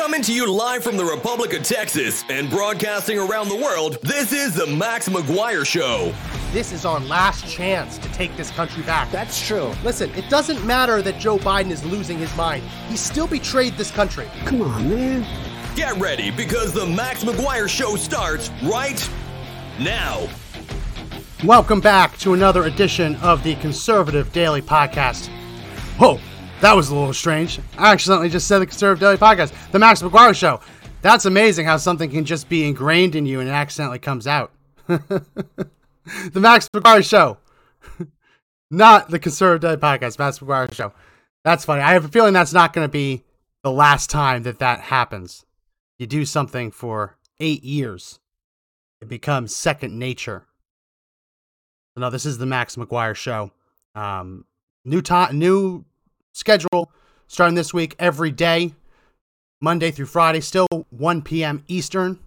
Coming to you live from the Republic of Texas and broadcasting around the world, this is the Max McGuire Show. This is our last chance to take this country back. That's true. Listen, it doesn't matter that Joe Biden is losing his mind. He still betrayed this country. Come on, man. Get ready because the Max McGuire Show starts right now. Welcome back to another edition of the Conservative Daily Podcast. Whoa, that was a little strange. I accidentally just said the Conservative Daily Podcast, the Max McGuire Show. That's amazing how something can just be ingrained in you and it accidentally comes out. the Max McGuire Show, not the Conservative Daily Podcast, Max McGuire Show. That's funny. I have a feeling that's not going to be the last time that that happens. You do something for eight years, it becomes second nature. No, this is the Max McGuire Show. Um, new time, new schedule starting this week every day, Monday through Friday, still 1 p.m. Eastern.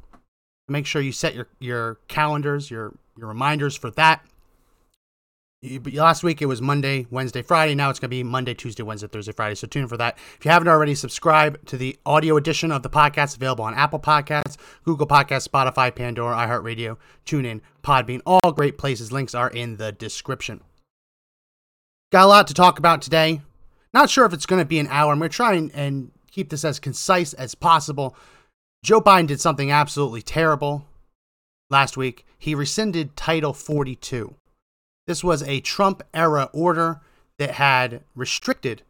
Make sure you set your your calendars, your your reminders for that. Last week it was Monday, Wednesday, Friday. Now it's going to be Monday, Tuesday, Wednesday, Thursday, Friday. So tune in for that. If you haven't already, subscribe to the audio edition of the podcast available on Apple Podcasts, Google Podcasts, Spotify, Pandora, iHeartRadio, TuneIn, Podbean. All great places. Links are in the description. Got a lot to talk about today. Not sure if it's going to be an hour. I'm going to try and, and keep this as concise as possible. Joe Biden did something absolutely terrible last week. He rescinded Title 42. This was a Trump era order that had restricted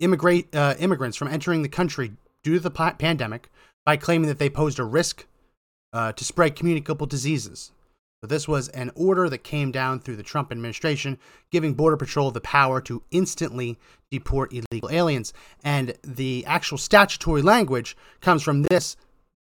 immigrate, uh, immigrants from entering the country due to the pa- pandemic by claiming that they posed a risk uh, to spread communicable diseases. So this was an order that came down through the Trump administration, giving Border Patrol the power to instantly deport illegal aliens. And the actual statutory language comes from this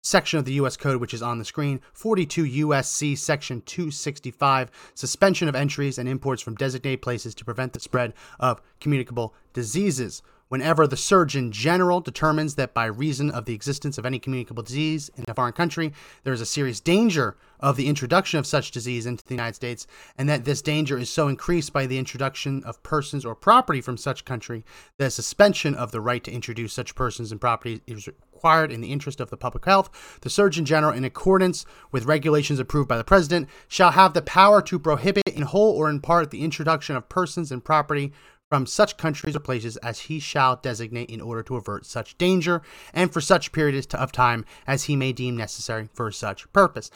section of the U.S. Code, which is on the screen 42 U.S.C. Section 265, suspension of entries and imports from designated places to prevent the spread of communicable diseases. Whenever the Surgeon General determines that by reason of the existence of any communicable disease in a foreign country, there is a serious danger of the introduction of such disease into the United States, and that this danger is so increased by the introduction of persons or property from such country that a suspension of the right to introduce such persons and property is required in the interest of the public health, the Surgeon General, in accordance with regulations approved by the President, shall have the power to prohibit in whole or in part the introduction of persons and property from such countries or places as he shall designate in order to avert such danger, and for such period of time as he may deem necessary for such purpose.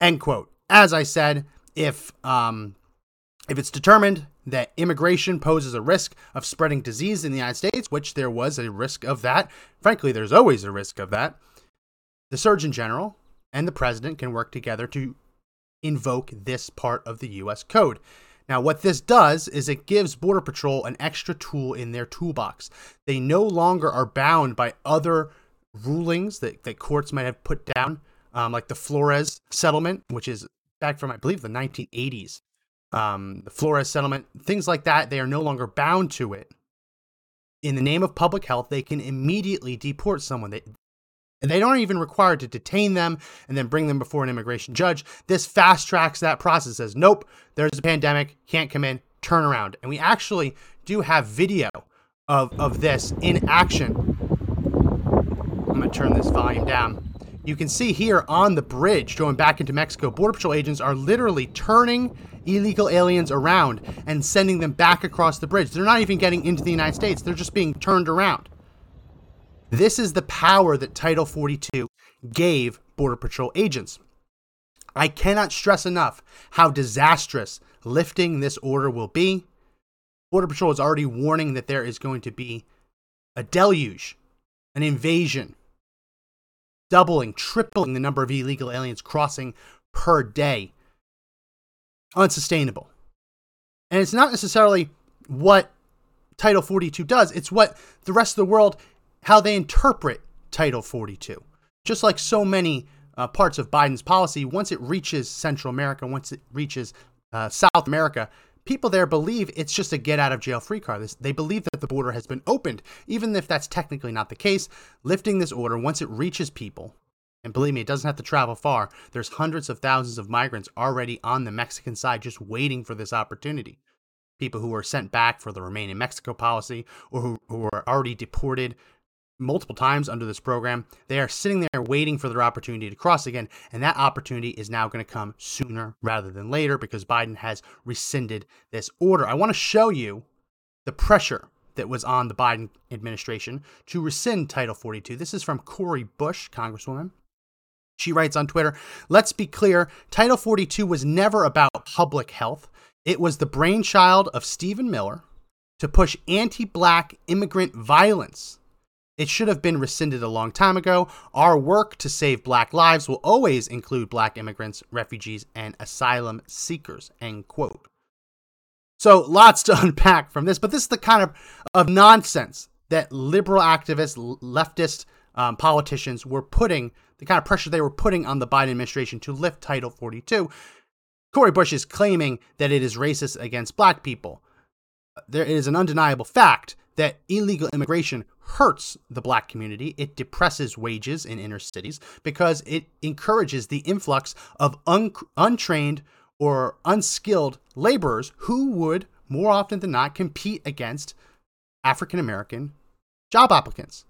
End quote. As I said, if um, if it's determined that immigration poses a risk of spreading disease in the United States, which there was a risk of that, frankly, there's always a risk of that, the Surgeon General and the President can work together to invoke this part of the U.S. Code. Now, what this does is it gives Border Patrol an extra tool in their toolbox. They no longer are bound by other rulings that, that courts might have put down, um, like the Flores settlement, which is back from, I believe, the 1980s. Um, the Flores settlement, things like that, they are no longer bound to it. In the name of public health, they can immediately deport someone. They, they aren't even required to detain them and then bring them before an immigration judge. This fast tracks that process. Says, nope, there's a pandemic, can't come in, turn around. And we actually do have video of, of this in action. I'm going to turn this volume down. You can see here on the bridge going back into Mexico, Border Patrol agents are literally turning illegal aliens around and sending them back across the bridge. They're not even getting into the United States, they're just being turned around. This is the power that Title 42 gave Border Patrol agents. I cannot stress enough how disastrous lifting this order will be. Border Patrol is already warning that there is going to be a deluge, an invasion, doubling, tripling the number of illegal aliens crossing per day. Unsustainable. And it's not necessarily what Title 42 does, it's what the rest of the world how they interpret Title 42. Just like so many uh, parts of Biden's policy, once it reaches Central America, once it reaches uh, South America, people there believe it's just a get out of jail free card. They believe that the border has been opened, even if that's technically not the case. Lifting this order, once it reaches people, and believe me, it doesn't have to travel far, there's hundreds of thousands of migrants already on the Mexican side just waiting for this opportunity. People who were sent back for the remain in Mexico policy or who, who were already deported multiple times under this program. They are sitting there waiting for their opportunity to cross again, and that opportunity is now going to come sooner rather than later because Biden has rescinded this order. I want to show you the pressure that was on the Biden administration to rescind Title 42. This is from Cori Bush, Congresswoman. She writes on Twitter Let's be clear Title 42 was never about public health. It was the brainchild of Stephen Miller to push anti black immigrant violence. It should have been rescinded a long time ago. Our work to save black lives will always include black immigrants, refugees, and asylum seekers. End quote. So lots to unpack from this, but this is the kind of, of nonsense that liberal activists, leftist um, politicians were putting, the kind of pressure they were putting on the Biden administration to lift Title 42. Cori Bush is claiming that it is racist against black people. There is an undeniable fact that illegal immigration hurts the black community. It depresses wages in inner cities because it encourages the influx of un- untrained or unskilled laborers who would, more often than not, compete against African American job applicants.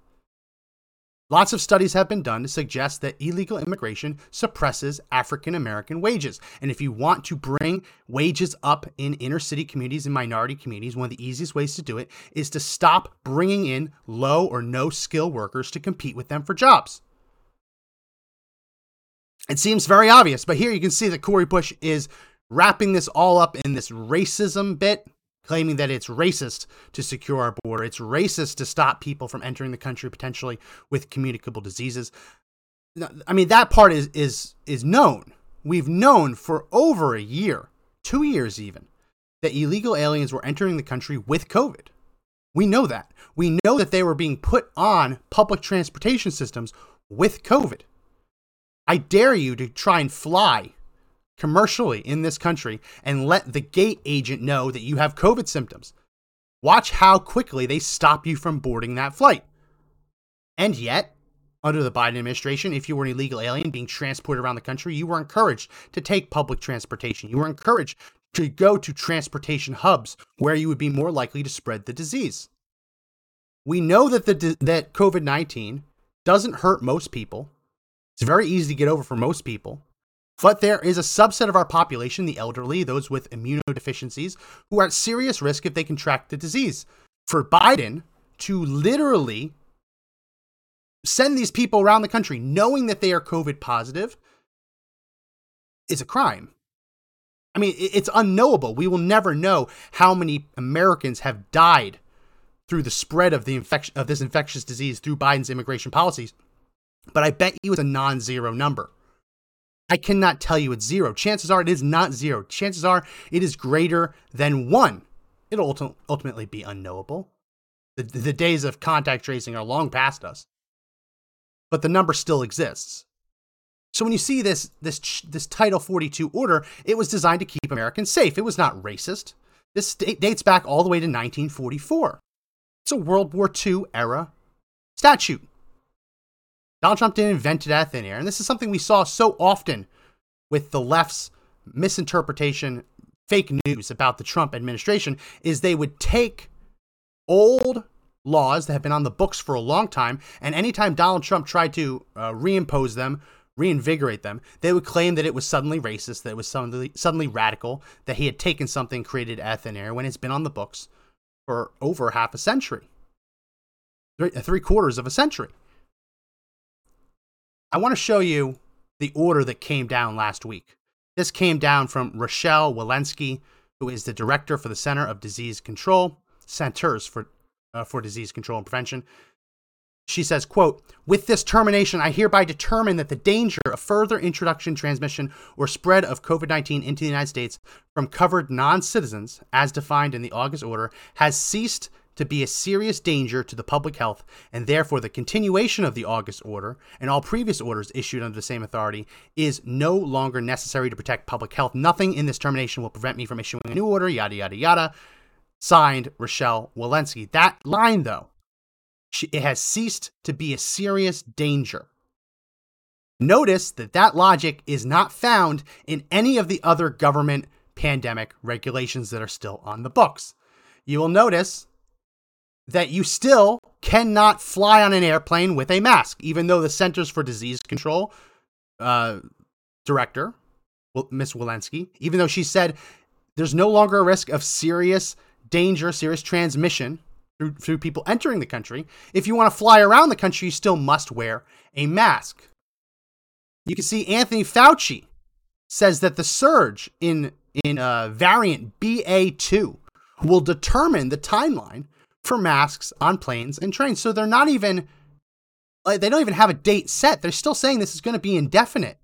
Lots of studies have been done to suggest that illegal immigration suppresses African American wages. And if you want to bring wages up in inner city communities and minority communities, one of the easiest ways to do it is to stop bringing in low or no skill workers to compete with them for jobs. It seems very obvious, but here you can see that Cori Bush is wrapping this all up in this racism bit claiming that it's racist to secure our border. It's racist to stop people from entering the country potentially with communicable diseases. I mean, that part is is is known. We've known for over a year, two years even, that illegal aliens were entering the country with COVID. We know that. We know that they were being put on public transportation systems with COVID. I dare you to try and fly commercially in this country and let the gate agent know that you have COVID symptoms. Watch how quickly they stop you from boarding that flight. And yet, under the Biden administration, if you were an illegal alien being transported around the country, you were encouraged to take public transportation. You were encouraged to go to transportation hubs where you would be more likely to spread the disease. We know that the that COVID-19 doesn't hurt most people. It's very easy to get over for most people. But there is a subset of our population, the elderly, those with immunodeficiencies, who are at serious risk if they contract the disease. For Biden to literally send these people around the country knowing that they are COVID positive is a crime. I mean, it's unknowable. We will never know how many Americans have died through the spread of the infection of this infectious disease through Biden's immigration policies. But I bet you it's a non-zero number. I cannot tell you it's zero. Chances are it is not zero. Chances are it is greater than one. It'll ultimately be unknowable. The, the days of contact tracing are long past us, but the number still exists. So when you see this this this Title 42 order, it was designed to keep Americans safe. It was not racist. This dates back all the way to 1944. It's a World War II era statute. Donald Trump didn't invent out thin air. And this is something we saw so often with the left's misinterpretation, fake news about the Trump administration, is they would take old laws that have been on the books for a long time, and anytime Donald Trump tried to uh, reimpose them, reinvigorate them, they would claim that it was suddenly racist, that it was suddenly, suddenly radical, that he had taken something created at thin air when it's been on the books for over half a century, three, three quarters of a century. I want to show you the order that came down last week. This came down from Rochelle Walensky, who is the director for the Center of Disease Control, Centers for, uh, for Disease Control and Prevention. She says, quote, with this termination, I hereby determine that the danger of further introduction, transmission, or spread of COVID 19 into the United States from covered non citizens, as defined in the August order, has ceased to be a serious danger to the public health, and therefore the continuation of the August order and all previous orders issued under the same authority is no longer necessary to protect public health. Nothing in this termination will prevent me from issuing a new order, yada, yada, yada. Signed, Rochelle Walensky. That line, though, it has ceased to be a serious danger. Notice that that logic is not found in any of the other government pandemic regulations that are still on the books. You will notice that you still cannot fly on an airplane with a mask, even though the Centers for Disease Control uh, director, Miss Walensky, even though she said there's no longer a risk of serious danger, serious transmission through, through people entering the country. If you want to fly around the country, you still must wear a mask. You can see Anthony Fauci says that the surge in in uh, variant BA2 will determine the timeline for masks on planes and trains. So they're not even like they don't even have a date set. They're still saying this is going to be indefinite.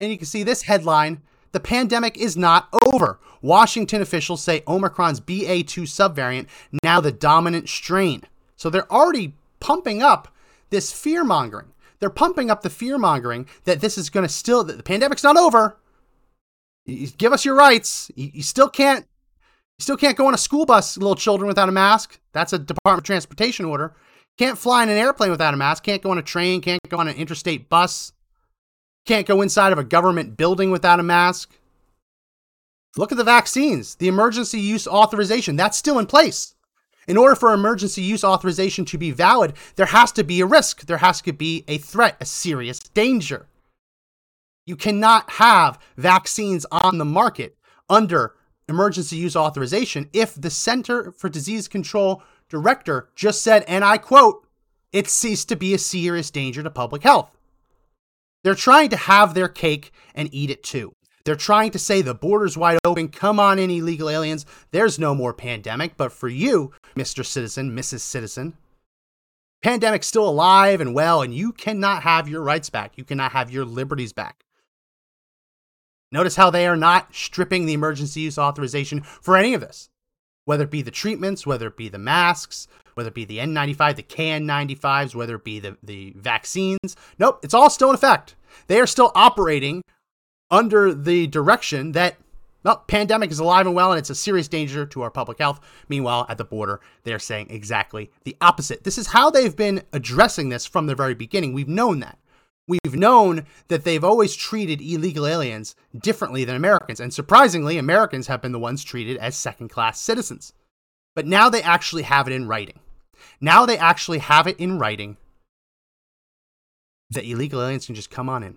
And you can see this headline the pandemic is not over. Washington officials say Omicron's BA2 subvariant now the dominant strain. So they're already pumping up this fear mongering. They're pumping up the fear mongering that this is going to still, that the pandemic's not over. You give us your rights. You, you still can't, you still can't go on a school bus, little children, without a mask. That's a Department of Transportation order. Can't fly in an airplane without a mask. Can't go on a train. Can't go on an interstate bus. Can't go inside of a government building without a mask. Look at the vaccines, the emergency use authorization, that's still in place. In order for emergency use authorization to be valid, there has to be a risk, there has to be a threat, a serious danger. You cannot have vaccines on the market under emergency use authorization if the Center for Disease Control director just said, and I quote, it ceased to be a serious danger to public health. They're trying to have their cake and eat it too. They're trying to say the border's wide open. Come on in, illegal aliens. There's no more pandemic. But for you, Mr. Citizen, Mrs. Citizen, pandemic's still alive and well, and you cannot have your rights back. You cannot have your liberties back. Notice how they are not stripping the emergency use authorization for any of this, whether it be the treatments, whether it be the masks, whether it be the N95, the KN95s, whether it be the, the vaccines. Nope, it's all still in effect. They are still operating under the direction that well, pandemic is alive and well and it's a serious danger to our public health. Meanwhile, at the border, they're saying exactly the opposite. This is how they've been addressing this from the very beginning. We've known that. We've known that they've always treated illegal aliens differently than Americans. And surprisingly, Americans have been the ones treated as second class citizens. But now they actually have it in writing. Now they actually have it in writing that illegal aliens can just come on in.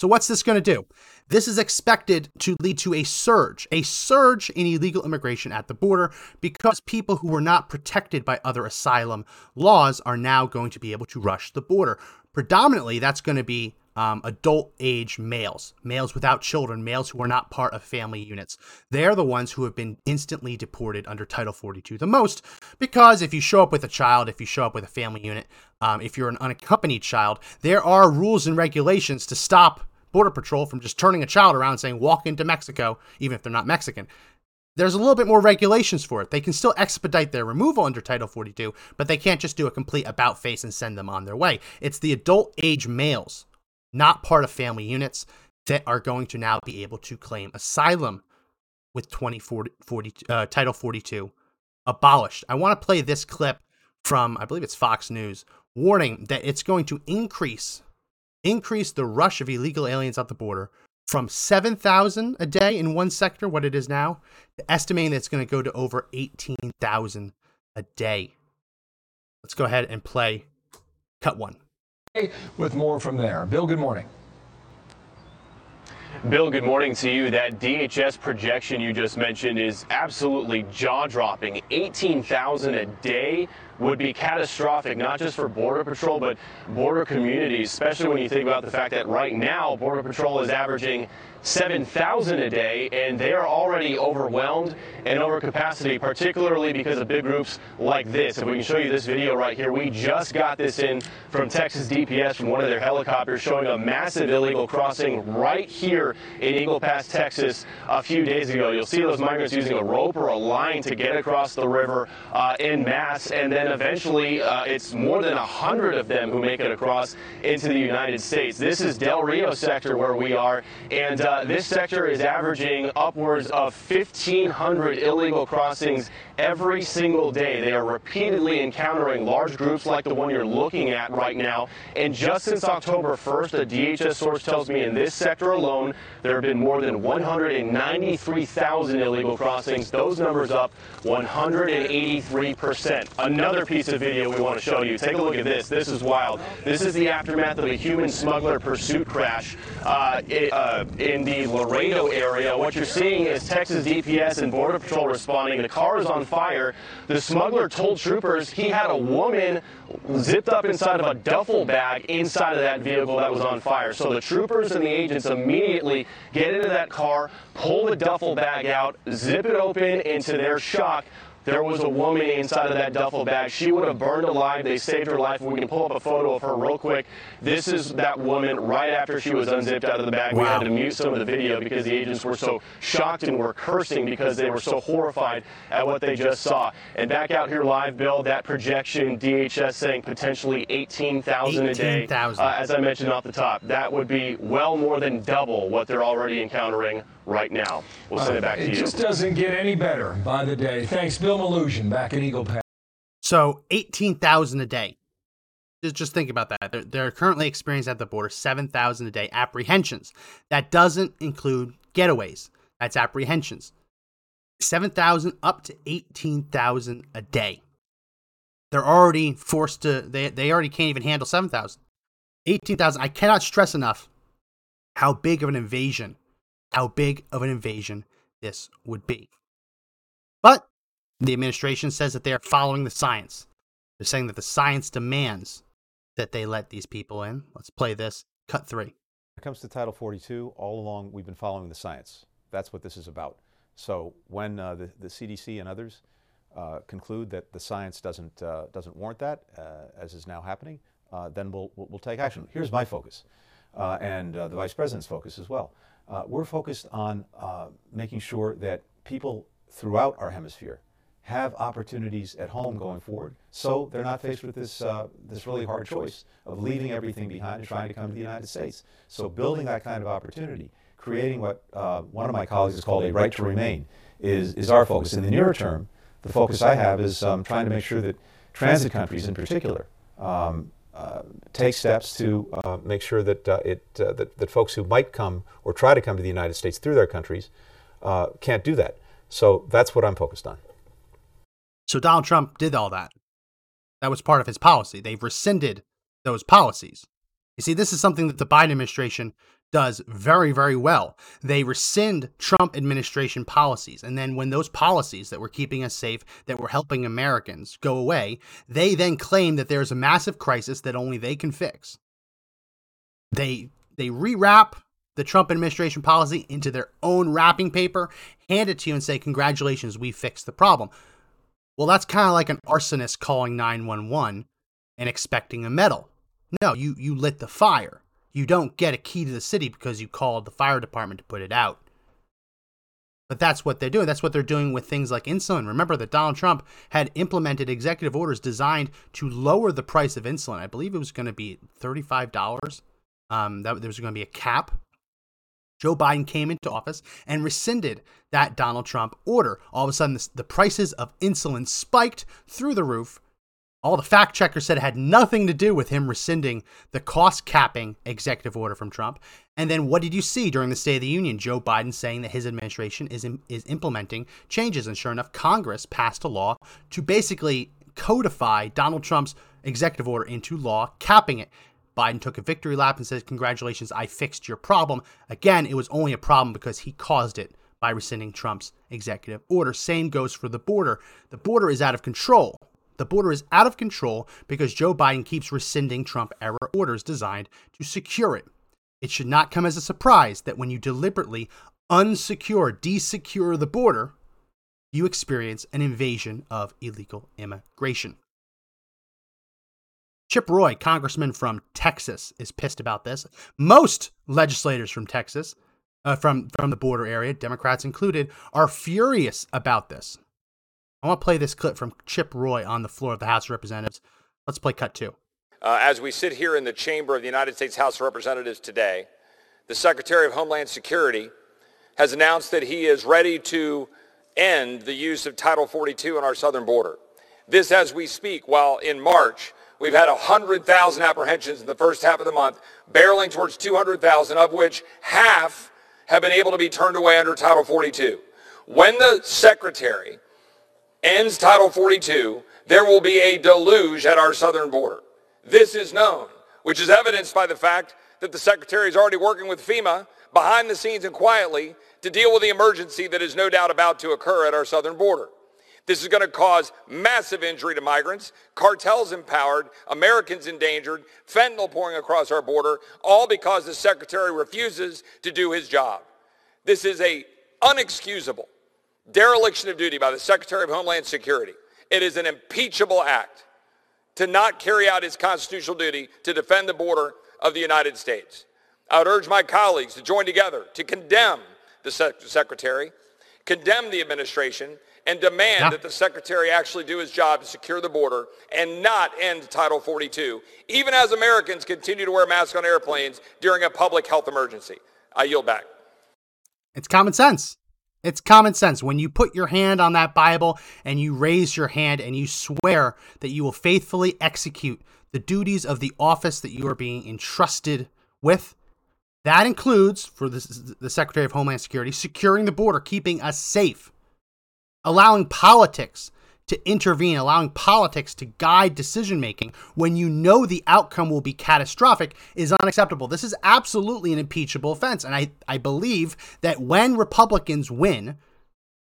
So, what's this going to do? This is expected to lead to a surge, a surge in illegal immigration at the border because people who were not protected by other asylum laws are now going to be able to rush the border. Predominantly, that's going to be um, adult age males, males without children, males who are not part of family units. They're the ones who have been instantly deported under Title 42 the most because if you show up with a child, if you show up with a family unit, um, if you're an unaccompanied child, there are rules and regulations to stop Border Patrol from just turning a child around saying, walk into Mexico, even if they're not Mexican. There's a little bit more regulations for it. They can still expedite their removal under Title 42, but they can't just do a complete about face and send them on their way. It's the adult age males, not part of family units, that are going to now be able to claim asylum with 2040, 40, uh, Title 42 abolished. I want to play this clip from, I believe it's Fox News, warning that it's going to increase increase the rush of illegal aliens at the border from 7,000 a day in one sector, what it is now, to estimating that it's going to go to over 18,000 a day. Let's go ahead and play cut one. With more from there. Bill, good morning. Bill, good morning to you. That DHS projection you just mentioned is absolutely jaw dropping. 18,000 a day would be catastrophic, not just for Border Patrol, but border communities, especially when you think about the fact that right now Border Patrol is averaging 7,000 a day, and they are already overwhelmed and over capacity, particularly because of big groups like this. If we can show you this video right here, we just got this in from Texas DPS from one of their helicopters showing a massive illegal crossing right here in Eagle Pass, Texas, a few days ago. You'll see those migrants using a rope or a line to get across the river uh, in mass, and then eventually uh, it's more than 100 of them who make it across into the United States. This is Del Rio sector where we are, and uh, this sector is averaging upwards of 1,500 illegal crossings every single day. They are repeatedly encountering large groups like the one you're looking at right now. And just since October 1st, a DHS source tells me in this sector alone, there have been more than 193,000 illegal crossings. Those numbers up 183%. Another piece of video we want to show you. Take a look at this. This is wild. This is the aftermath of a human smuggler pursuit crash uh, uh, in the Laredo area. What you're seeing is Texas DPS and Border Patrol responding. The car is on fire. The smuggler told troopers he had a woman zipped up inside of a duffel bag inside of that vehicle that was on fire. So the troopers and the agents immediately get into that car, pull the duffel bag out, zip it open, and to their shock, there was a woman inside of that duffel bag. She would have burned alive. They saved her life. We can pull up a photo of her real quick. This is that woman right after she was unzipped out of the bag. Wow. We had to mute some of the video because the agents were so shocked and were cursing because they were so horrified at what they just saw. And back out here live, Bill, that projection, DHS saying potentially 18,000 a day. 18, uh, as I mentioned off the top, that would be well more than double what they're already encountering right now. We'll send uh, it back to you. It just doesn't get any better by the day. Thanks, Bill Melugin, back at Eagle Pass. So 18,000 a day. Just, just think about that. They're, they're currently experiencing at the border 7,000 a day apprehensions. That doesn't include getaways. That's apprehensions. 7,000 up to 18,000 a day. They're already forced to, they, they already can't even handle 7,000. 18,000. I cannot stress enough how big of an invasion how big of an invasion this would be. But the administration says that they are following the science. They're saying that the science demands that they let these people in. Let's play this. Cut three. When it comes to Title 42, all along we've been following the science. That's what this is about. So when uh, the, the CDC and others uh, conclude that the science doesn't, uh, doesn't warrant that, uh, as is now happening, uh, then we'll, we'll, take action. Here's my focus, uh, and the Vice President's focus as well. Uh, we're focused on uh, making sure that people throughout our hemisphere have opportunities at home going forward so they're not faced with this, uh, this really hard choice of leaving everything behind and trying to come to the United States. So building that kind of opportunity, creating what uh, one of my colleagues has called a right to remain is, is our focus. In the nearer term, the focus I have is um, trying to make sure that transit countries in particular um, uh, take steps to uh, make sure that, uh, it, uh, that, that folks who might come or try to come to the United States through their countries uh, can't do that. So that's what I'm focused on. So Donald Trump did all that. That was part of his policy. They've rescinded those policies. You see, this is something that the Biden administration does very, very well. They rescind Trump administration policies. And then when those policies that were keeping us safe, that were helping Americans go away, they then claim that there's a massive crisis that only they can fix. They they rewrap the Trump administration policy into their own wrapping paper, hand it to you and say, Congratulations, we fixed the problem. Well, that's kind of like an arsonist calling 911 and expecting a medal. No, you, you lit the fire. You don't get a key to the city because you called the fire department to put it out. But that's what they're doing. That's what they're doing with things like insulin. Remember that Donald Trump had implemented executive orders designed to lower the price of insulin. I believe it was going to be $35. Um, that there was going to be a cap. Joe Biden came into office and rescinded that Donald Trump order. All of a sudden, the, the prices of insulin spiked through the roof all the fact checkers said it had nothing to do with him rescinding the cost capping executive order from Trump. And then what did you see during the State of the Union? Joe Biden saying that his administration is, in, is implementing changes. And sure enough, Congress passed a law to basically codify Donald Trump's executive order into law, capping it. Biden took a victory lap and said, Congratulations, I fixed your problem. Again, it was only a problem because he caused it by rescinding Trump's executive order. Same goes for the border. The border is out of control. The border is out of control because Joe Biden keeps rescinding Trump era orders designed to secure it. It should not come as a surprise that when you deliberately unsecure, desecure the border, you experience an invasion of illegal immigration. Chip Roy, congressman from Texas, is pissed about this. Most legislators from Texas, uh, from, from the border area, Democrats included, are furious about this. I want to play this clip from Chip Roy on the floor of the House of Representatives. Let's play cut two. Uh, as we sit here in the chamber of the United States House of Representatives today, the Secretary of Homeland Security has announced that he is ready to end the use of Title 42 on our southern border. This as we speak, while in March, we've had 100,000 apprehensions in the first half of the month, barreling towards 200,000, of which half have been able to be turned away under Title 42. When the Secretary ends Title 42, there will be a deluge at our southern border. This is known, which is evidenced by the fact that the Secretary is already working with FEMA behind the scenes and quietly to deal with the emergency that is no doubt about to occur at our southern border. This is going to cause massive injury to migrants, cartels empowered, Americans endangered, fentanyl pouring across our border, all because the Secretary refuses to do his job. This is a unexcusable dereliction of duty by the Secretary of Homeland Security. It is an impeachable act to not carry out his constitutional duty to defend the border of the United States. I would urge my colleagues to join together to condemn the sec- Secretary, condemn the administration, and demand yeah. that the Secretary actually do his job to secure the border and not end Title 42, even as Americans continue to wear masks on airplanes during a public health emergency. I yield back. It's common sense. It's common sense. When you put your hand on that Bible and you raise your hand and you swear that you will faithfully execute the duties of the office that you are being entrusted with, that includes, for the, the Secretary of Homeland Security, securing the border, keeping us safe, allowing politics to intervene, allowing politics to guide decision making when you know the outcome will be catastrophic is unacceptable. This is absolutely an impeachable offense. And I, I believe that when Republicans win,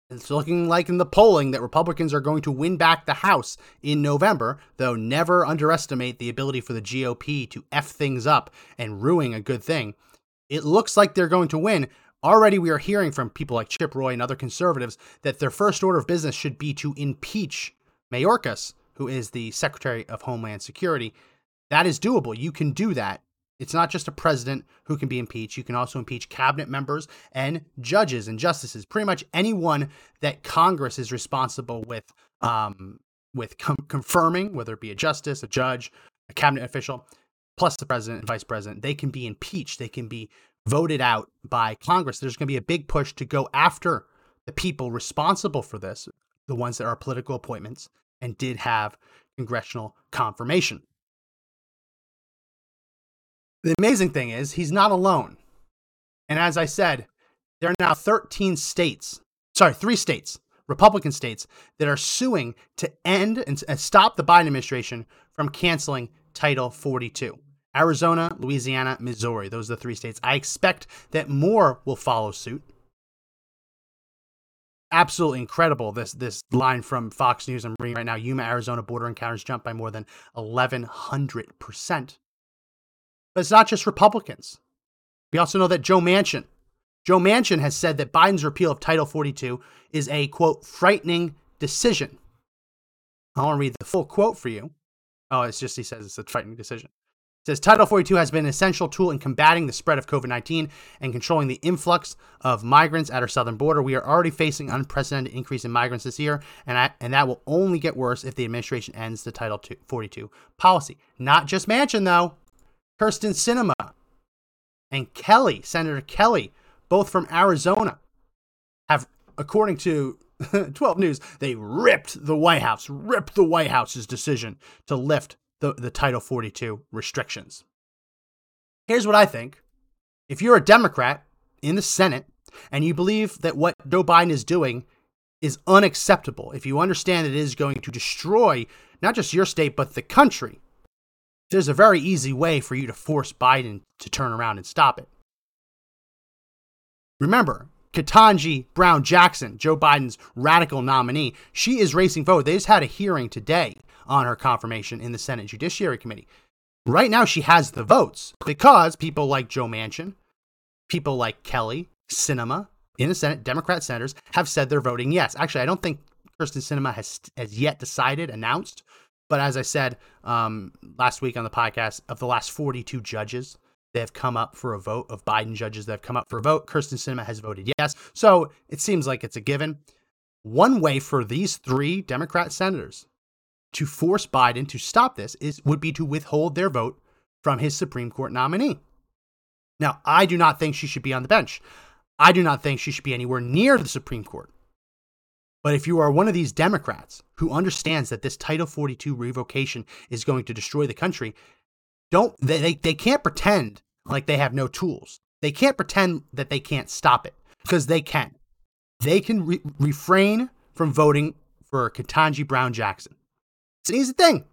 it's looking like in the polling that Republicans are going to win back the House in November, though never underestimate the ability for the GOP to F things up and ruin a good thing. It looks like they're going to win. Already, we are hearing from people like Chip Roy and other conservatives that their first order of business should be to impeach Mayorkas, who is the Secretary of Homeland Security. That is doable. You can do that. It's not just a president who can be impeached. You can also impeach cabinet members and judges and justices. Pretty much anyone that Congress is responsible with, um, with com- confirming, whether it be a justice, a judge, a cabinet official, plus the president and vice president, they can be impeached. They can be voted out by Congress. There's going to be a big push to go after the people responsible for this, the ones that are political appointments and did have congressional confirmation. The amazing thing is, he's not alone. And as I said, there are now 13 states, sorry, three states, Republican states, that are suing to end and stop the Biden administration from canceling Title 42. Arizona, Louisiana, Missouri. Those are the three states. I expect that more will follow suit. Absolutely incredible. This this line from Fox News I'm reading right now. Yuma, Arizona border encounters jumped by more than 1,100 percent. But it's not just Republicans. We also know that Joe Manchin, Joe Manchin has said that Biden's repeal of Title 42 is a quote frightening decision. I want to read the full quote for you. Oh, it's just he says it's a frightening decision says Title 42 has been an essential tool in combating the spread of COVID 19 and controlling the influx of migrants at our southern border. We are already facing unprecedented increase in migrants this year, and, I, and that will only get worse if the administration ends the Title 42 policy. Not just Manchin, though. Kyrsten Sinema and Kelly, Senator Kelly, both from Arizona, have, according to 12 News, they ripped the White House, ripped the White House's decision to lift the, the Title 42 restrictions. Here's what I think if you're a Democrat in the Senate and you believe that what Joe Biden is doing is unacceptable, if you understand it is going to destroy not just your state, but the country, there's a very easy way for you to force Biden to turn around and stop it. Remember, Ketanji Brown Jackson, Joe Biden's radical nominee, she is racing forward. They just had a hearing today on her confirmation in the Senate Judiciary Committee. Right now, she has the votes because people like Joe Manchin, people like Kelly, Sinema, in the Senate, Democrat senators have said they're voting yes. Actually, I don't think Kyrsten Sinema has, has yet decided, announced. But as I said um, last week on the podcast, of the last 42 judges that have come up for a vote, of Biden judges that have come up for a vote, Kyrsten Sinema has voted yes. So it seems like it's a given. one way for these three Democrat senators to force Biden to stop this is would be to withhold their vote from his Supreme Court nominee. Now, I do not think she should be on the bench. I do not think she should be anywhere near the Supreme Court. But if you are one of these Democrats who understands that this Title 42 revocation is going to destroy the country, don't they, they, they can't pretend like they have no tools. They can't pretend that they can't stop it because they can. They can re- refrain from voting for Ketanji Brown Jackson. It's an easy thing.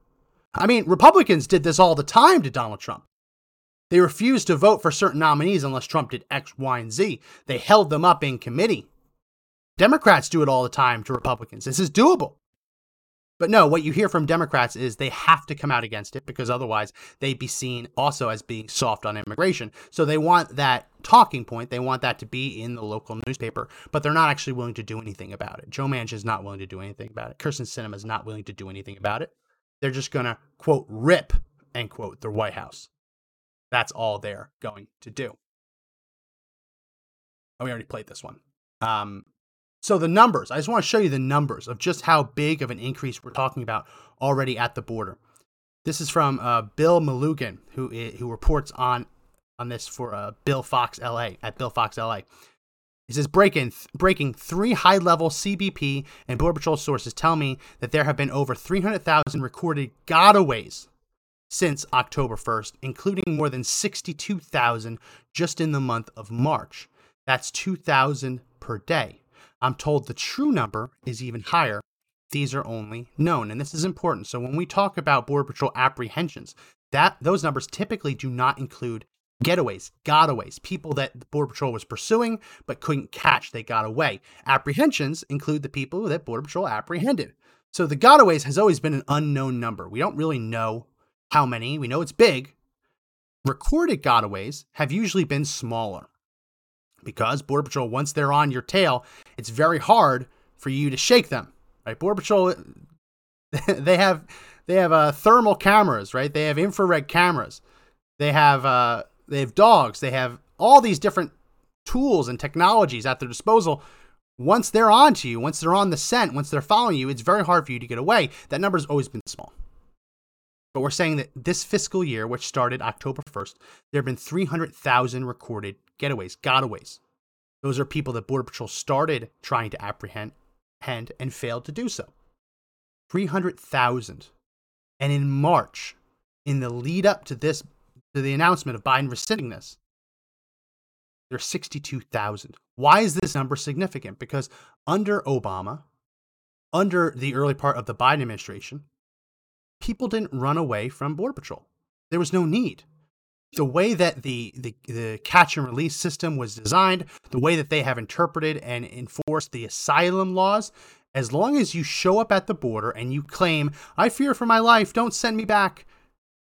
I mean, Republicans did this all the time to Donald Trump. They refused to vote for certain nominees unless Trump did X, Y, and Z. They held them up in committee. Democrats do it all the time to Republicans. This is doable. But no, what you hear from Democrats is they have to come out against it because otherwise they'd be seen also as being soft on immigration. So they want that talking point. They want that to be in the local newspaper, but they're not actually willing to do anything about it. Joe Manchin is not willing to do anything about it. Kyrsten Sinema is not willing to do anything about it. They're just going to, quote, rip, end quote, the White House. That's all they're going to do. Oh, we already played this one. Um, so the numbers, I just want to show you the numbers of just how big of an increase we're talking about already at the border. This is from uh, Bill Melugin, who who reports on on this for uh, Bill Fox LA at Bill Fox LA. He says breaking breaking three high level CBP and Border Patrol sources tell me that there have been over 300,000 recorded gotaways since October 1st, including more than 62,000 just in the month of March. That's 2,000 per day. I'm told the true number is even higher. These are only known, and this is important. So when we talk about Border Patrol apprehensions, that those numbers typically do not include getaways, gotaways, people that the Border Patrol was pursuing but couldn't catch, they got away. Apprehensions include the people that Border Patrol apprehended. So the gotaways has always been an unknown number. We don't really know how many. We know it's big. Recorded gotaways have usually been smaller because Border Patrol, once they're on your tail, it's very hard for you to shake them. Right? Border Patrol, they have they have uh, thermal cameras, right? They have infrared cameras. They have uh, they have dogs. They have all these different tools and technologies at their disposal. Once they're on to you, once they're on the scent, once they're following you, it's very hard for you to get away. That number's always been small. But we're saying that this fiscal year, which started October 1st, there have been 300,000 recorded getaways, gotaways. Those are people that Border Patrol started trying to apprehend and failed to do so. 300,000. And in March, in the lead up to this, to the announcement of Biden rescinding this, there's 62,000. Why is this number significant? Because under Obama, under the early part of the Biden administration, people didn't run away from Border Patrol. There was no need the way that the, the, the catch and release system was designed, the way that they have interpreted and enforced the asylum laws, as long as you show up at the border and you claim, I fear for my life, don't send me back,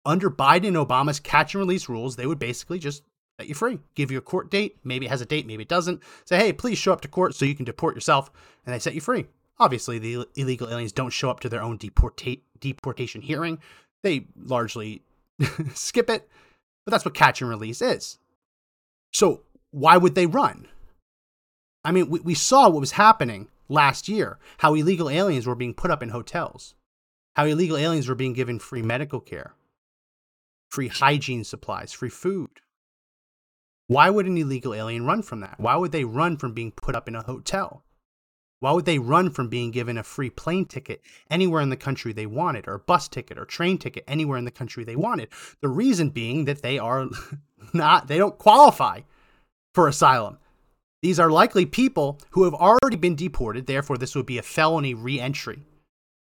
under Biden and Obama's catch and release rules, they would basically just set you free, give you a court date. Maybe it has a date, maybe it doesn't. Say, hey, please show up to court so you can deport yourself, and they set you free. Obviously, the illegal aliens don't show up to their own deporta- deportation hearing. They largely skip it but that's what catch and release is. So why would they run? I mean, we, we saw what was happening last year how illegal aliens were being put up in hotels, how illegal aliens were being given free medical care, free hygiene supplies, free food. Why would an illegal alien run from that? Why would they run from being put up in a hotel? Why would they run from being given a free plane ticket anywhere in the country they wanted, or a bus ticket or train ticket anywhere in the country they wanted? The reason being that they are not, they don't qualify for asylum. These are likely people who have already been deported, therefore, this would be a felony re entry.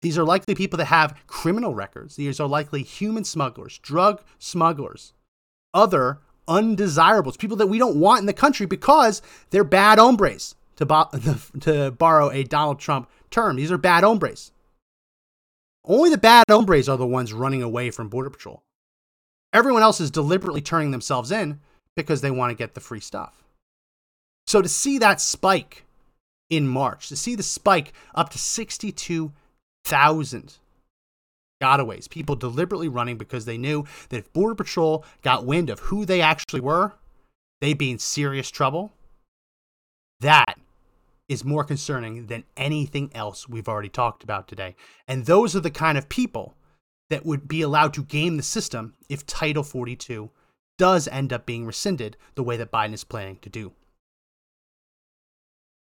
These are likely people that have criminal records. These are likely human smugglers, drug smugglers, other undesirables, people that we don't want in the country because they're bad hombres to, bo- to borrow a Donald Trump term. These are bad hombres. Only the bad hombres are the ones running away from Border Patrol. Everyone else is deliberately turning themselves in because they want to get the free stuff. So to see that spike in March, to see the spike up to 62,000 gotaways, people deliberately running because they knew that if Border Patrol got wind of who they actually were, they'd be in serious trouble. That is more concerning than anything else we've already talked about today. And those are the kind of people that would be allowed to game the system if Title 42 does end up being rescinded the way that Biden is planning to do.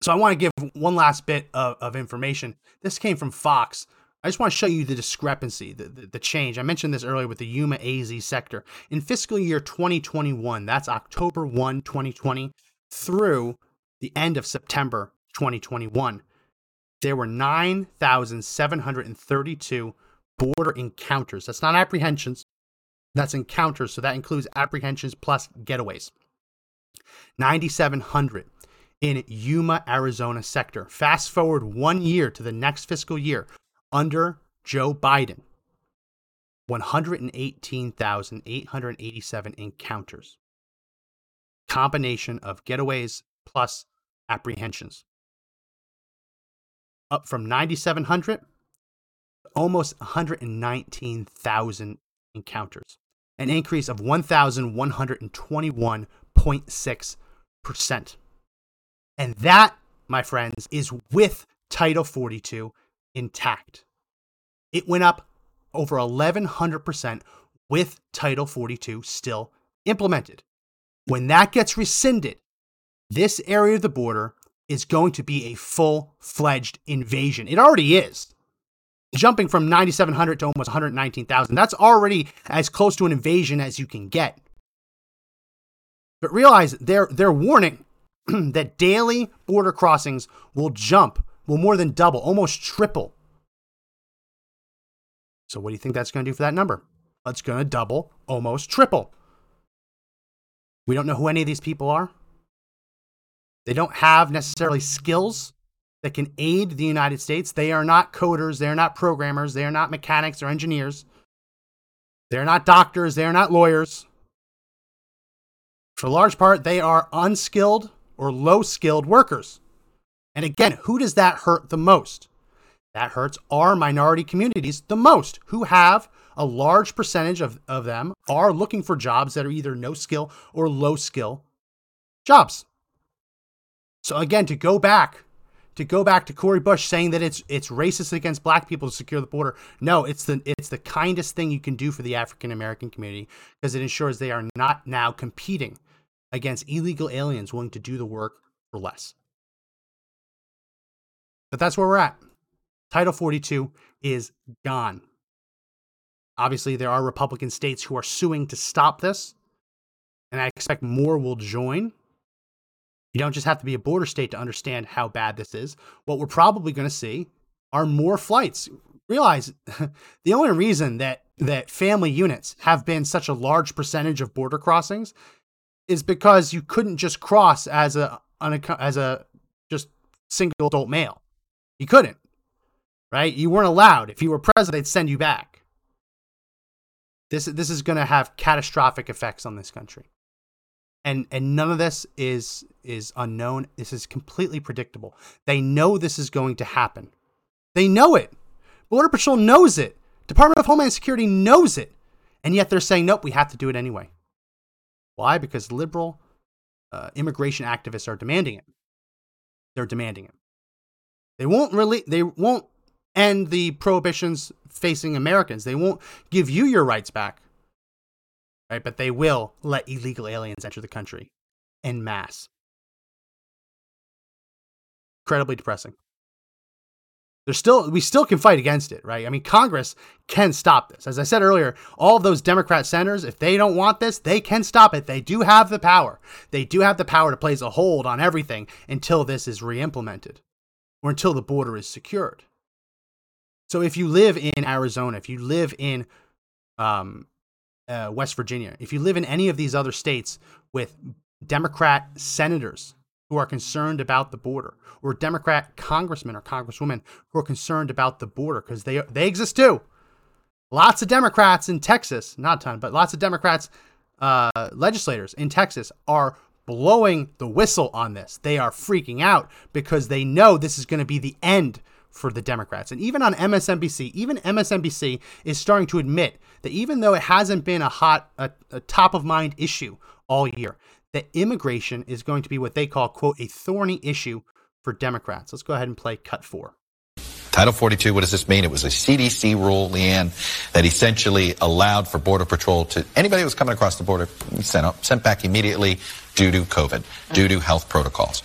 So I want to give one last bit of, of information. This came from Fox. I just want to show you the discrepancy, the, the, the, change. I mentioned this earlier with the Yuma AZ sector. In fiscal year 2021, that's October 1, 2020, through the end of September 2021, there were 9,732 border encounters. That's not apprehensions, that's encounters. So that includes apprehensions plus getaways. 9,700 in Yuma, Arizona sector. Fast forward one year to the next fiscal year under Joe Biden. 118,887 encounters. Combination of getaways plus apprehensions. Up from 9,700 almost 119,000 encounters, an increase of 1,121.6%. And that, my friends, is with Title 42 intact. It went up over 1,100% with Title 42 still implemented. When that gets rescinded, this area of the border is going to be a full fledged invasion. It already is. Jumping from 9,700 to almost 119,000. That's already as close to an invasion as you can get. But realize they're, they're warning that daily border crossings will jump, will more than double, almost triple. So, what do you think that's going to do for that number? It's going to double, almost triple. We don't know who any of these people are. They don't have necessarily skills that can aid the United States. They are not coders, they are not programmers, they are not mechanics or engineers. They're not doctors, they are not lawyers. For a large part, they are unskilled or low skilled workers. And again, who does that hurt the most? That hurts our minority communities the most, who have a large percentage of, of them are looking for jobs that are either no skill or low skill jobs. So again, to go back, to go back to Cori Bush saying that it's it's racist against black people to secure the border. No, it's the it's the kindest thing you can do for the African American community because it ensures they are not now competing against illegal aliens willing to do the work for less. But that's where we're at. Title 42 is gone. Obviously, there are Republican states who are suing to stop this, and I expect more will join. You don't just have to be a border state to understand how bad this is. What we're probably going to see are more flights. Realize the only reason that that family units have been such a large percentage of border crossings is because you couldn't just cross as a as a just single adult male. You couldn't, right? You weren't allowed. If you were president, they'd send you back. This this is going to have catastrophic effects on this country and and none of this is is unknown. This is completely predictable. They know this is going to happen. They know it. Border patrol knows it. Department of homeland security knows it. And yet they're saying nope we have to do it anyway. Why? Because liberal uh, immigration activists are demanding it. They're demanding it. They won't really they won't end the prohibitions facing americans. They won't give you your rights back right? But they will let illegal aliens enter the country in mass. Incredibly depressing. There's still we still can fight against it, right? I mean, Congress can stop this. As I said earlier, all of those Democrat senators, if they don't want this, they can stop it. They do have the power. They do have the power to place a hold on everything until this is re-implemented or until the border is secured. So if you live in Arizona, if you live in um, uh, West Virginia, if you live in any of these other states with Democrat senators who are concerned about the border, or Democrat congressmen or congresswomen who are concerned about the border, because they they exist too. Lots of Democrats in Texas, not a ton, but lots of Democrats, uh, legislators in Texas are blowing the whistle on this. They are freaking out because they know this is going to be the end for the Democrats. And even on MSNBC, even MSNBC is starting to admit that even though it hasn't been a hot, a, a top of mind issue all year, that immigration is going to be what they call, quote, a thorny issue for Democrats. Let's go ahead and play cut four. Title 42, what does this mean? It was a CDC rule, Leanne, that essentially allowed for Border Patrol to, anybody who was coming across the border, sent, sent back immediately due to COVID, due to health protocols.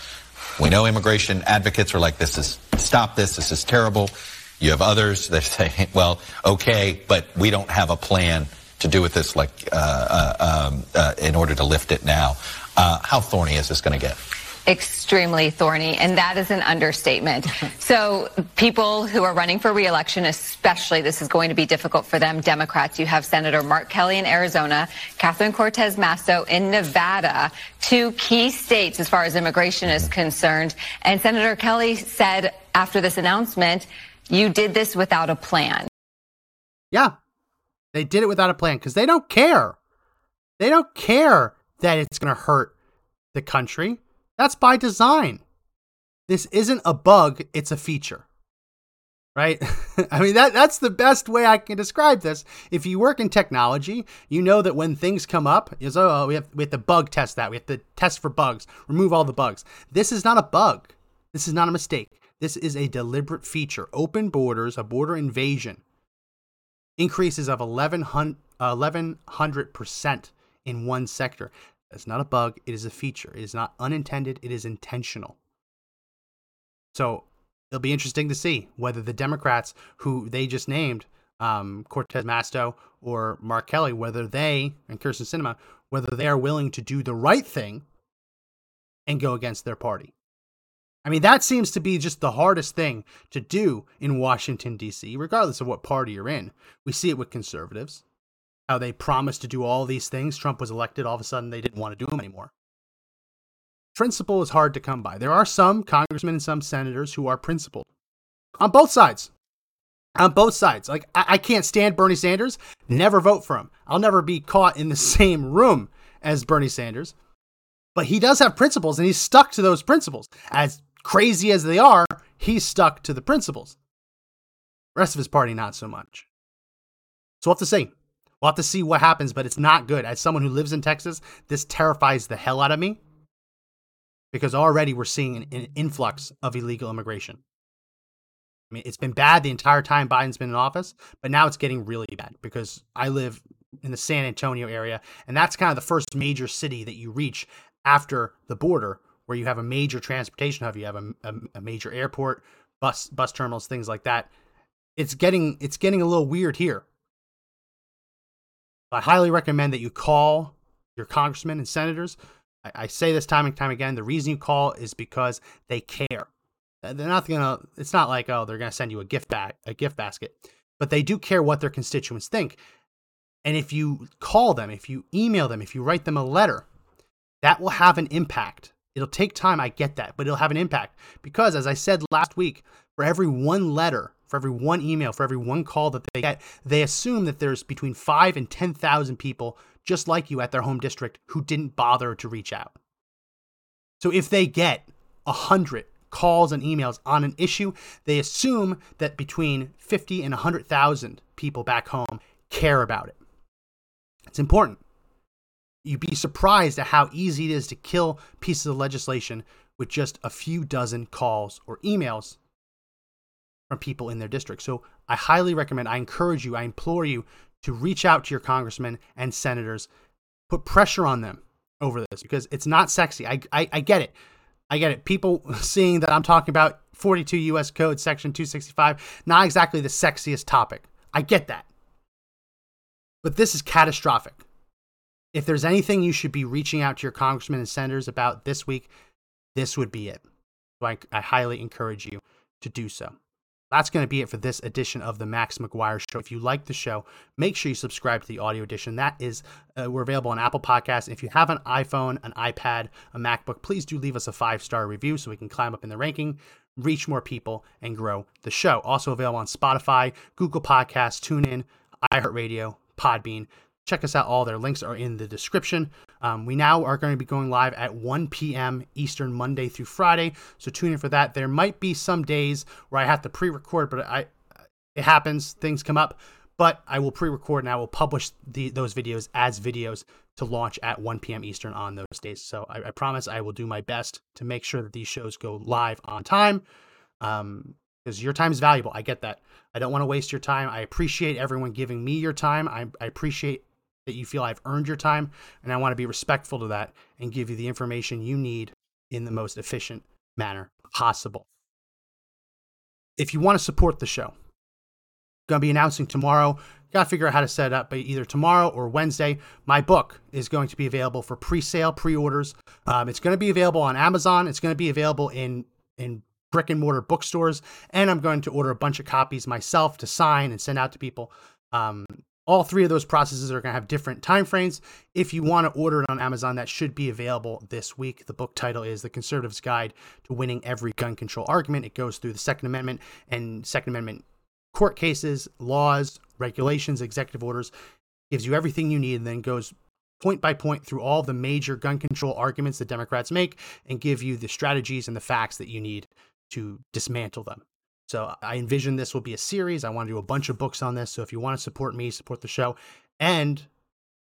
We know immigration advocates are like, this is, stop this, this is terrible. You have others that say, well, okay, but we don't have a plan to do with this like, uh, uh, um, uh, in order to lift it now. Uh, how thorny is this going to get? Extremely thorny, and that is an understatement. so people who are running for reelection, especially, this is going to be difficult for them. Democrats, you have Senator Mark Kelly in Arizona, Catherine Cortez Masto in Nevada, two key states as far as immigration is mm-hmm. concerned. And Senator Kelly said after this announcement, you did this without a plan. Yeah, they did it without a plan because they don't care. They don't care that it's going to hurt the country. That's by design. This isn't a bug, it's a feature. Right? I mean that that's the best way I can describe this. If you work in technology, you know that when things come up, is oh we have we have to bug test that. We have to test for bugs, remove all the bugs. This is not a bug. This is not a mistake. This is a deliberate feature. Open borders, a border invasion. Increases of 1100% in one sector. It's not a bug, it is a feature. It is not unintended, it is intentional. So it'll be interesting to see whether the Democrats who they just named, um, Cortez Masto or Mark Kelly, whether they, and Kyrsten Sinema, whether they are willing to do the right thing and go against their party. I mean, that seems to be just the hardest thing to do in Washington, D.C., regardless of what party you're in. We see it with conservatives how they promised to do all these things. Trump was elected, all of a sudden they didn't want to do them anymore. Principle is hard to come by. There are some congressmen and some senators who are principled on both sides. On both sides. Like, I, I can't stand Bernie Sanders, never vote for him. I'll never be caught in the same room as Bernie Sanders. But he does have principles and he's stuck to those principles. As crazy as they are, he's stuck to the principles. Rest of his party, not so much. So we'll have to see. We'll have to see what happens, but it's not good. As someone who lives in Texas, this terrifies the hell out of me because already we're seeing an, influx of illegal immigration. I mean, it's been bad the entire time Biden's been in office, but now it's getting really bad because I live in the San Antonio area, and that's kind of the first major city that you reach after the border, where you have a major transportation hub. You have a, a, a major airport, bus bus terminals, things like that. It's getting it's getting a little weird here. I highly recommend that you call your congressmen and senators. I, I, say this time and time again. The reason you call is because they care. They're not gonna. It's not like oh they're gonna send you a gift bag, a gift basket, but they do care what their constituents think. And if you call them, if you email them, if you write them a letter, that will have an impact. It'll take time, I get that, but it'll have an impact because, as I said last week, for every one letter for every one email, for every one call that they get, they assume that there's between five and 10,000 people just like you at their home district who didn't bother to reach out. So if they get 100 calls and emails on an issue, they assume that between 50 and 100,000 people back home care about it. It's important. You'd be surprised at how easy it is to kill pieces of legislation with just a few dozen calls or emails from people in their district. So I highly recommend, I encourage you, I implore you to reach out to your congressmen and senators, put pressure on them over this because it's not sexy. I, I, I get it. I get it. People seeing that I'm talking about 42 US Code Section 265, not exactly the sexiest topic. I get that. But this is catastrophic. If there's anything you should be reaching out to your congressmen and senators about this week, this would be it. So I, I highly encourage you to do so that's going to be it for this edition of the Max McGuire Show. If you like the show, make sure you subscribe to the audio edition. That is, uh, we're available on Apple Podcasts. If you have an iPhone, an iPad, a MacBook, please do leave us a five star review so we can climb up in the ranking, reach more people, and grow the show. Also available on Spotify, Google Podcasts, TuneIn, iHeartRadio, Podbean. Check us out. All their links are in the description. Um, we now are going to be going live at 1 p.m. Eastern, Monday through Friday. So tune in for that. There might be some days where I have to pre-record, but I it happens. Things come up. but I will pre-record and I will publish the, those videos as videos to launch at 1 p.m. Eastern on those days. So I, I promise I will do my best to make sure that these shows go live on time. Um, because your time is valuable. I get that. I don't want to waste your time. I appreciate everyone giving me your time. I, I appreciate that you feel I've earned your time, and I want to be respectful to that and give you the information you need in the most efficient manner possible. If you want to support the show, going to be announcing tomorrow. Got to figure out how to set it up, but either tomorrow or Wednesday, my book is going to be available for pre-sale, pre-orders. Um, it's going to be available on Amazon. It's going to be available in in brick and mortar bookstores, and I'm going to order a bunch of copies myself to sign and send out to people. Um, all three of those processes are going to have different time frames. If you want to order it on Amazon, that should be available this week. The book title is The Conservative's Guide to Winning Every Gun Control Argument. It goes through the Second Amendment and Second Amendment court cases, laws, regulations, executive orders, gives you everything you need, and then goes point by point through all the major gun control arguments that Democrats make and give you the strategies and the facts that you need to dismantle them. So I envision this will be a series. I want to do a bunch of books on this. So if you want to support me, support the show, and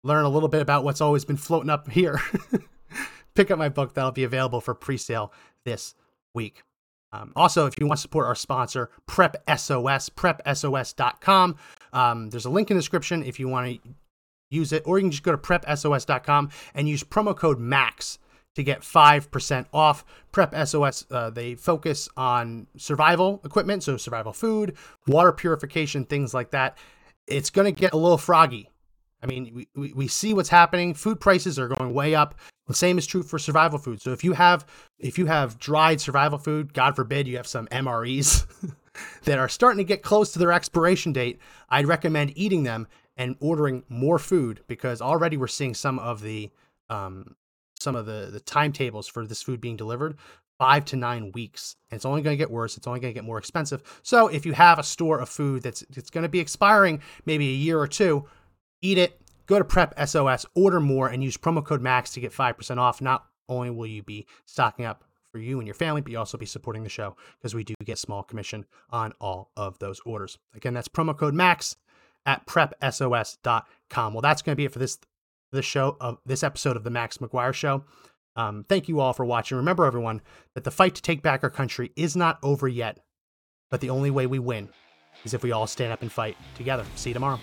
learn a little bit about what's always been floating up here, pick up my book. That'll be available for pre sale this week. Um, also, if you want to support our sponsor, Prep SOS, prepsos.com, um, there's a link in the description if you want to use it, or you can just go to prepsos.com and use promo code MAX to get 5% off. Prep SOS, uh, they focus on survival equipment, so survival food, water purification, things like that. It's going to get a little froggy. I mean, we, we, see what's happening. Food prices are going way up. The same is true for survival food. So if you have if you have dried survival food, God forbid you have some MREs that are starting to get close to their expiration date, I'd recommend eating them and ordering more food because already we're seeing some of the um, some of the the timetables for this food being delivered five to nine weeks. And it's only going to get worse it's only going to get more expensive. So if you have a store of food that's it's going to be expiring maybe a year or two eat it go to prep sos order more and use promo code max to get 5% off. Not only will you be stocking up for you and your family but you also be supporting the show because we do get small commission on all of those orders. Again that's promo code max at prepsos.com well that's going to be it for this this show of this episode of the Max McGuire Show. Um, thank you all for watching. Remember, everyone, that the fight to take back our country is not over yet, but the only way we win is if we all stand up and fight together. See you tomorrow.